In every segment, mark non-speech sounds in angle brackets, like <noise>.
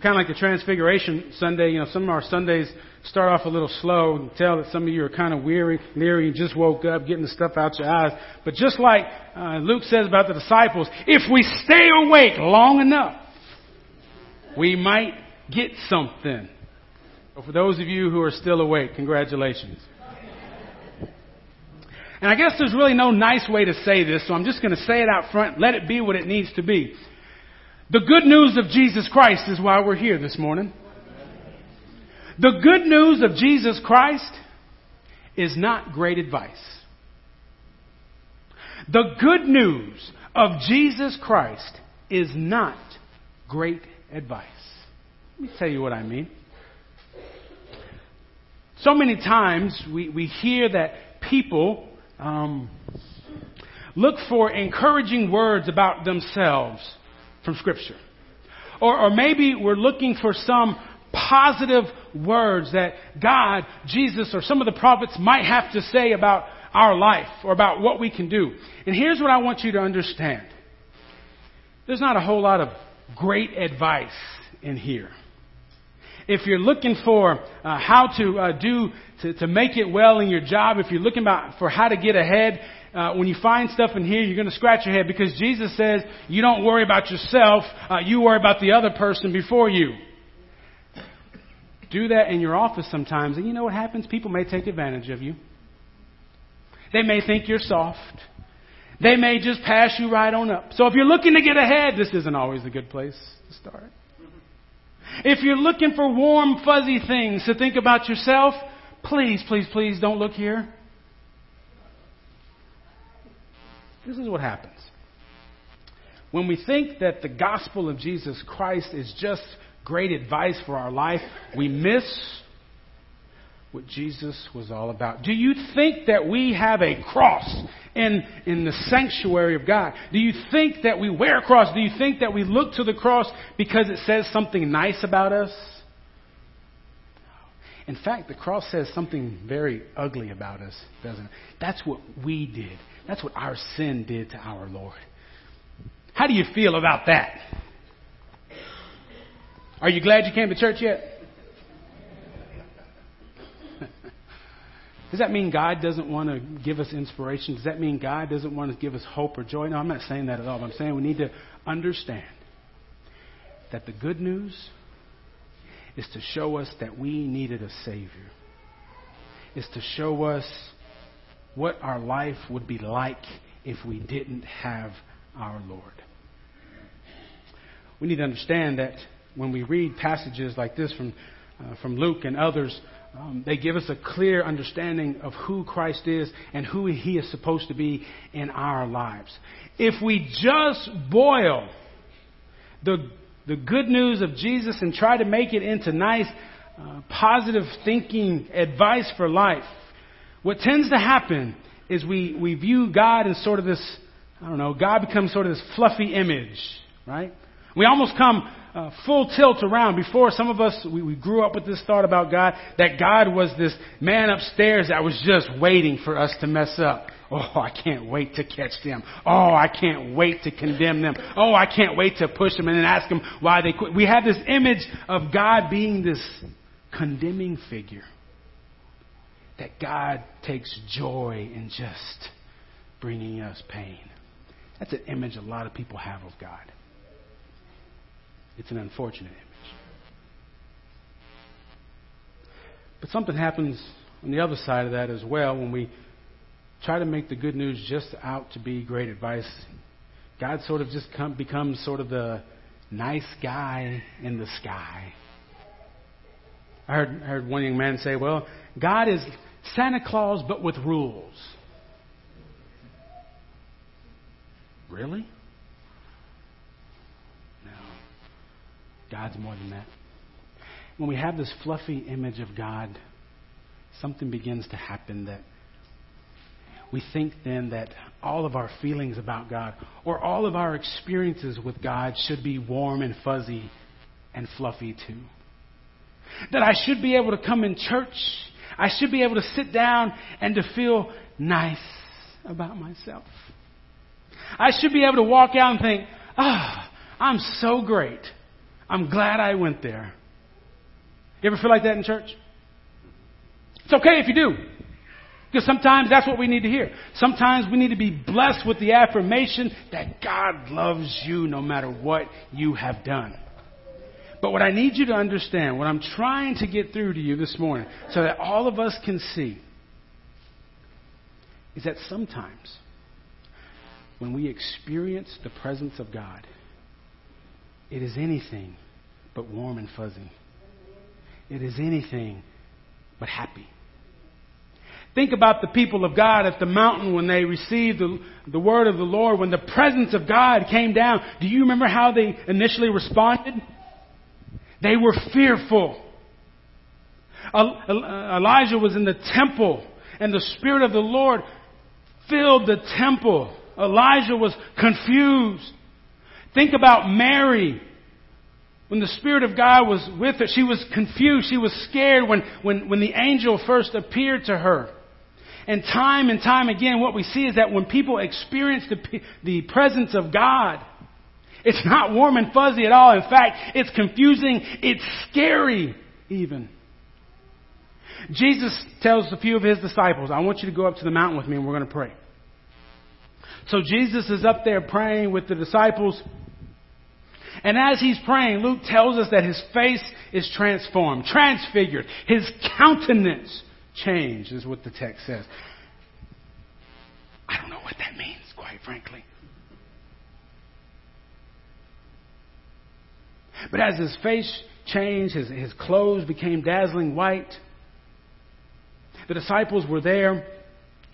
kind of like the Transfiguration Sunday. You know, some of our Sundays start off a little slow. You can tell that some of you are kind of weary, leery. You just woke up, getting the stuff out your eyes. But just like uh, Luke says about the disciples, if we stay awake long enough, we might get something. So for those of you who are still awake, congratulations. And I guess there's really no nice way to say this, so I'm just going to say it out front. Let it be what it needs to be. The good news of Jesus Christ is why we're here this morning. The good news of Jesus Christ is not great advice. The good news of Jesus Christ is not great advice. Let me tell you what I mean. So many times we, we hear that people um, look for encouraging words about themselves from Scripture. Or, or maybe we're looking for some positive words that God, Jesus, or some of the prophets might have to say about our life or about what we can do. And here's what I want you to understand. There's not a whole lot of great advice in here. If you're looking for uh, how to uh, do to, to make it well in your job, if you're looking about for how to get ahead, uh, when you find stuff in here, you're going to scratch your head because Jesus says you don't worry about yourself, uh, you worry about the other person before you. Do that in your office sometimes, and you know what happens? People may take advantage of you. They may think you're soft. They may just pass you right on up. So if you're looking to get ahead, this isn't always a good place to start. If you're looking for warm, fuzzy things to think about yourself, please, please, please don't look here. This is what happens. When we think that the gospel of Jesus Christ is just great advice for our life, we miss what Jesus was all about. Do you think that we have a cross in, in the sanctuary of God? Do you think that we wear a cross? Do you think that we look to the cross because it says something nice about us? In fact, the cross says something very ugly about us, doesn't it? That's what we did. That's what our sin did to our Lord. How do you feel about that? Are you glad you came to church yet? Does that mean God doesn't want to give us inspiration? Does that mean God doesn't want to give us hope or joy? No, I'm not saying that at all. I'm saying we need to understand that the good news is to show us that we needed a Savior, is to show us what our life would be like if we didn't have our Lord. We need to understand that when we read passages like this from, uh, from Luke and others, um, they give us a clear understanding of who Christ is and who He is supposed to be in our lives. If we just boil the, the good news of Jesus and try to make it into nice, uh, positive thinking advice for life, what tends to happen is we, we view God as sort of this, I don't know, God becomes sort of this fluffy image, right? We almost come uh, full tilt around. Before, some of us, we, we grew up with this thought about God, that God was this man upstairs that was just waiting for us to mess up. Oh, I can't wait to catch them. Oh, I can't wait to condemn them. Oh, I can't wait to push them and then ask them why they quit. We have this image of God being this condemning figure. That God takes joy in just bringing us pain. That's an image a lot of people have of God. It's an unfortunate image. But something happens on the other side of that as well when we try to make the good news just out to be great advice. God sort of just come, becomes sort of the nice guy in the sky. I heard, I heard one young man say, well, God is Santa Claus but with rules. Really? No. God's more than that. When we have this fluffy image of God, something begins to happen that we think then that all of our feelings about God or all of our experiences with God should be warm and fuzzy and fluffy too. That I should be able to come in church, I should be able to sit down and to feel nice about myself. I should be able to walk out and think, ah, oh, I'm so great. I'm glad I went there. You ever feel like that in church? It's okay if you do. Because sometimes that's what we need to hear. Sometimes we need to be blessed with the affirmation that God loves you no matter what you have done. But what I need you to understand, what I'm trying to get through to you this morning, so that all of us can see, is that sometimes when we experience the presence of God, it is anything but warm and fuzzy. It is anything but happy. Think about the people of God at the mountain when they received the, the word of the Lord, when the presence of God came down. Do you remember how they initially responded? They were fearful. Uh, Elijah was in the temple, and the Spirit of the Lord filled the temple. Elijah was confused. Think about Mary. When the Spirit of God was with her, she was confused. She was scared when, when, when the angel first appeared to her. And time and time again, what we see is that when people experience the, the presence of God, it's not warm and fuzzy at all. In fact, it's confusing. It's scary, even. Jesus tells a few of his disciples, I want you to go up to the mountain with me and we're going to pray. So Jesus is up there praying with the disciples. And as he's praying, Luke tells us that his face is transformed, transfigured. His countenance changed, is what the text says. I don't know what that means, quite frankly. But as his face changed, his, his clothes became dazzling white, the disciples were there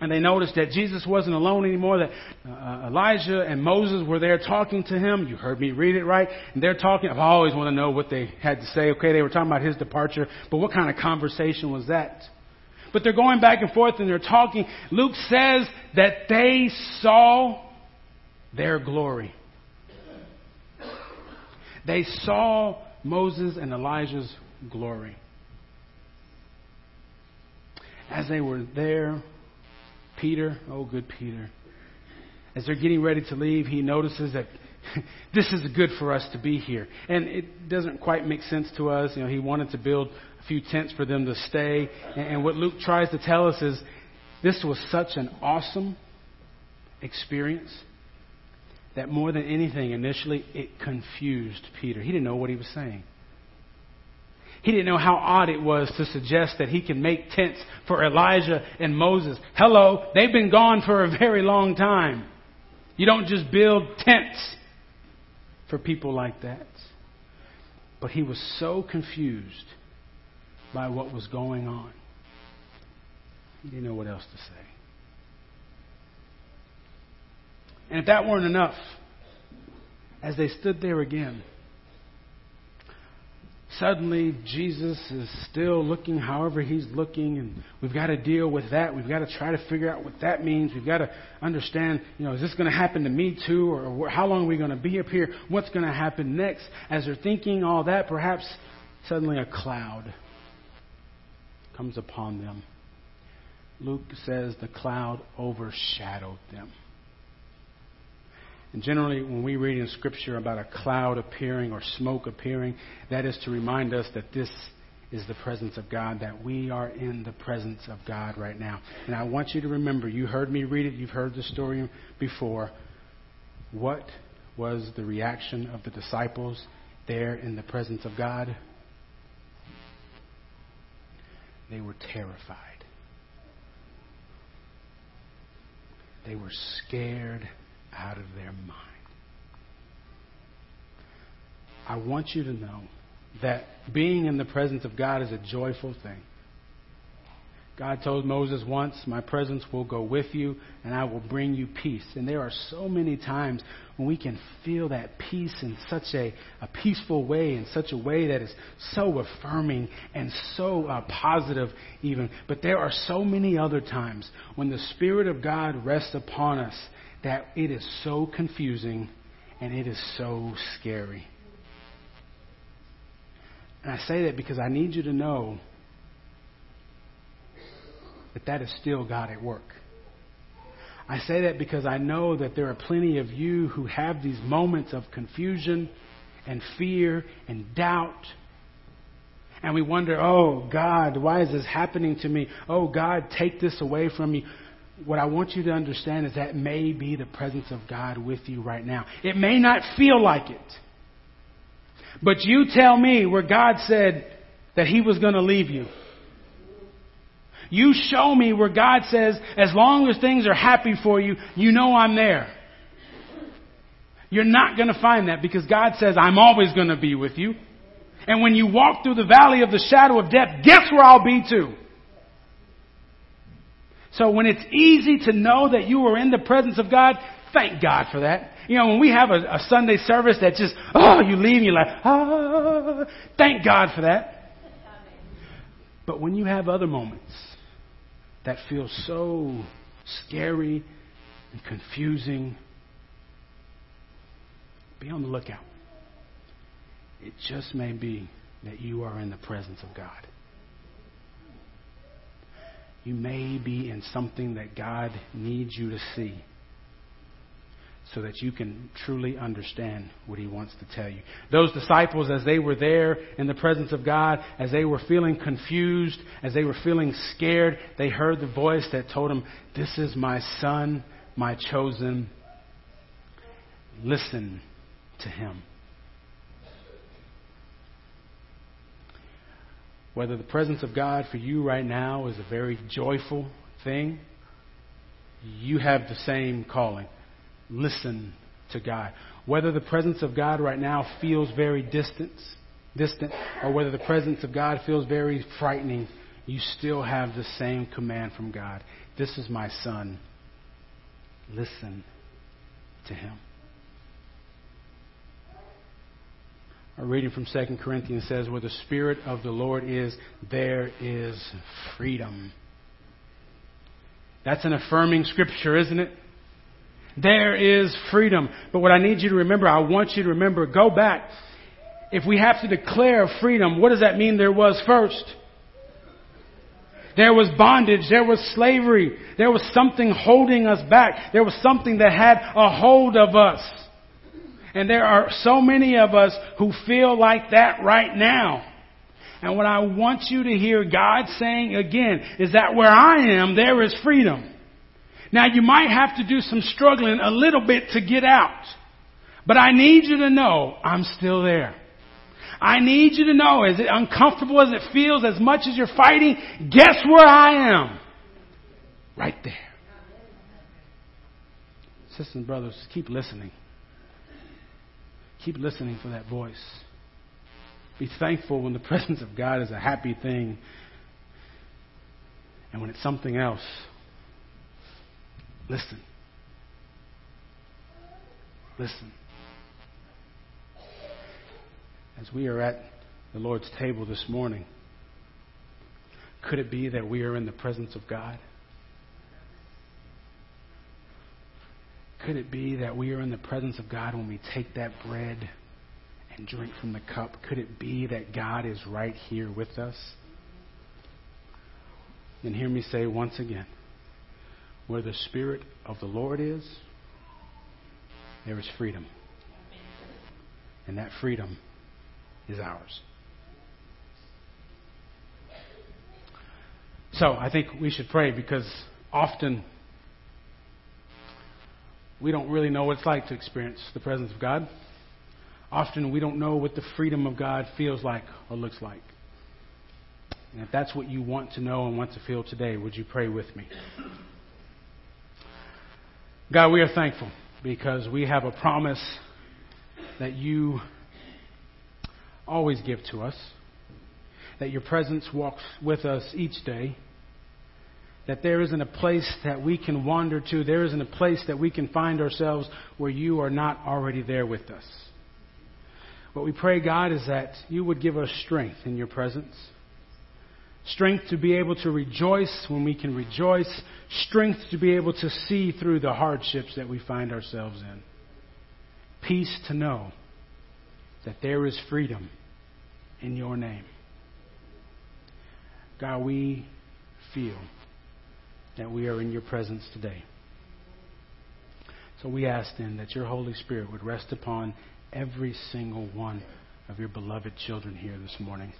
and they noticed that Jesus wasn't alone anymore, that uh, Elijah and Moses were there talking to him. You heard me read it right. And they're talking. I've always want to know what they had to say. Okay, they were talking about his departure, but what kind of conversation was that? But they're going back and forth and they're talking. Luke says that they saw their glory. They saw Moses and Elijah's glory. As they were there, Peter, oh, good Peter, as they're getting ready to leave, he notices that <laughs> this is good for us to be here. And it doesn't quite make sense to us. You know, he wanted to build few tents for them to stay. And what Luke tries to tell us is this was such an awesome experience that more than anything, initially, it confused Peter. He didn't know what he was saying. He didn't know how odd it was to suggest that he can make tents for Elijah and Moses. Hello, they've been gone for a very long time. You don't just build tents for people like that. But he was so confused by what was going on. He didn't know what else to say. And if that weren't enough, as they stood there again, suddenly Jesus is still looking however he's looking, and we've got to deal with that. We've got to try to figure out what that means. We've got to understand, you know, is this going to happen to me too, or how long are we going to be up here? What's going to happen next? As they're thinking all that, perhaps suddenly a cloud comes upon them. Luke says the cloud overshadowed them. And generally, when we read in Scripture about a cloud appearing or smoke appearing, that is to remind us that this is the presence of God, that we are in the presence of God right now. And I want you to remember, you heard me read it, you've heard the story before. What was the reaction of the disciples there in the presence of God? They were terrified. They were scared out of their mind. I want you to know that being in the presence of God is a joyful thing. God told Moses once, My presence will go with you and I will bring you peace. And there are so many times when we can feel that peace in such a, a peaceful way, in such a way that is so affirming and so uh, positive, even. But there are so many other times when the Spirit of God rests upon us that it is so confusing and it is so scary. And I say that because I need you to know that that is still God at work. I say that because I know that there are plenty of you who have these moments of confusion and fear and doubt. And we wonder, oh God, why is this happening to me? Oh God, take this away from me. What I want you to understand is that may be the presence of God with you right now. It may not feel like it. But you tell me where God said that He was going to leave you. You show me where God says, as long as things are happy for you, you know I'm there. You're not going to find that because God says, I'm always going to be with you. And when you walk through the valley of the shadow of death, guess where I'll be too? So when it's easy to know that you are in the presence of God, thank God for that. You know, when we have a, a Sunday service that just, oh, you leave and you're like, ah, thank God for that. But when you have other moments that feels so scary and confusing, be on the lookout. It just may be that you are in the presence of God. You may be in something that God needs you to see so that you can truly understand what he wants to tell you. Those disciples, as they were there in the presence of God, as they were feeling confused, as they were feeling scared, they heard the voice that told them, This is my son, my chosen. Listen to him. Whether the presence of God for you right now is a very joyful thing, you have the same calling listen to God. Whether the presence of God right now feels very distant, distant, or whether the presence of God feels very frightening, you still have the same command from God. This is my son. Listen to him. Our reading from 2 Corinthians says, Where the Spirit of the Lord is, there is freedom. That's an affirming scripture, isn't it? There is freedom. But what I need you to remember, I want you to remember, go back. If we have to declare freedom, what does that mean there was first? There was bondage. There was slavery. There was something holding us back. There was something that had a hold of us. And there are so many of us who feel like that right now. And what I want you to hear God saying again is that where I am, there is freedom. Now you might have to do some struggling a little bit to get out. But I need you to know I'm still there. I need you to know, as uncomfortable as it feels, as much as you're fighting, guess where I am? Right there. Sisters and brothers, keep listening. Keep listening for that voice. Be thankful when the <laughs> presence of God is a happy thing and when it's something else Listen. Listen. As we are at the Lord's table this morning, could it be that we are in the presence of God? Could it be that we are in the presence of God when we take that bread and drink from the cup? Could it be that God is right here with us? Then hear me say once again where the Spirit of the Lord is, there is freedom. And that freedom is ours. So I think we should pray because often we don't really know what it's like to experience the presence of God. Often we don't know what the freedom of God feels like or looks like. And if that's what you want to know and want to feel today, would you pray with me? God, we are thankful because we have a promise that you always give to us, that your presence walks with us each day, that there isn't a place that we can wander to, there isn't a place that we can find ourselves where you are not already there with us. What we pray, God, is that you would give us strength in your presence strength to be able to rejoice when we can rejoice, strength to be able to see through the hardships that we find ourselves in, peace to know that there is freedom in your name. God, we feel that we are in your presence today. So we ask then that your Holy Spirit would rest upon every single one of your beloved children here this morning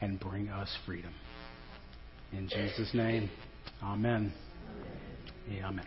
and bring us freedom. In Jesus' name, amen. amen.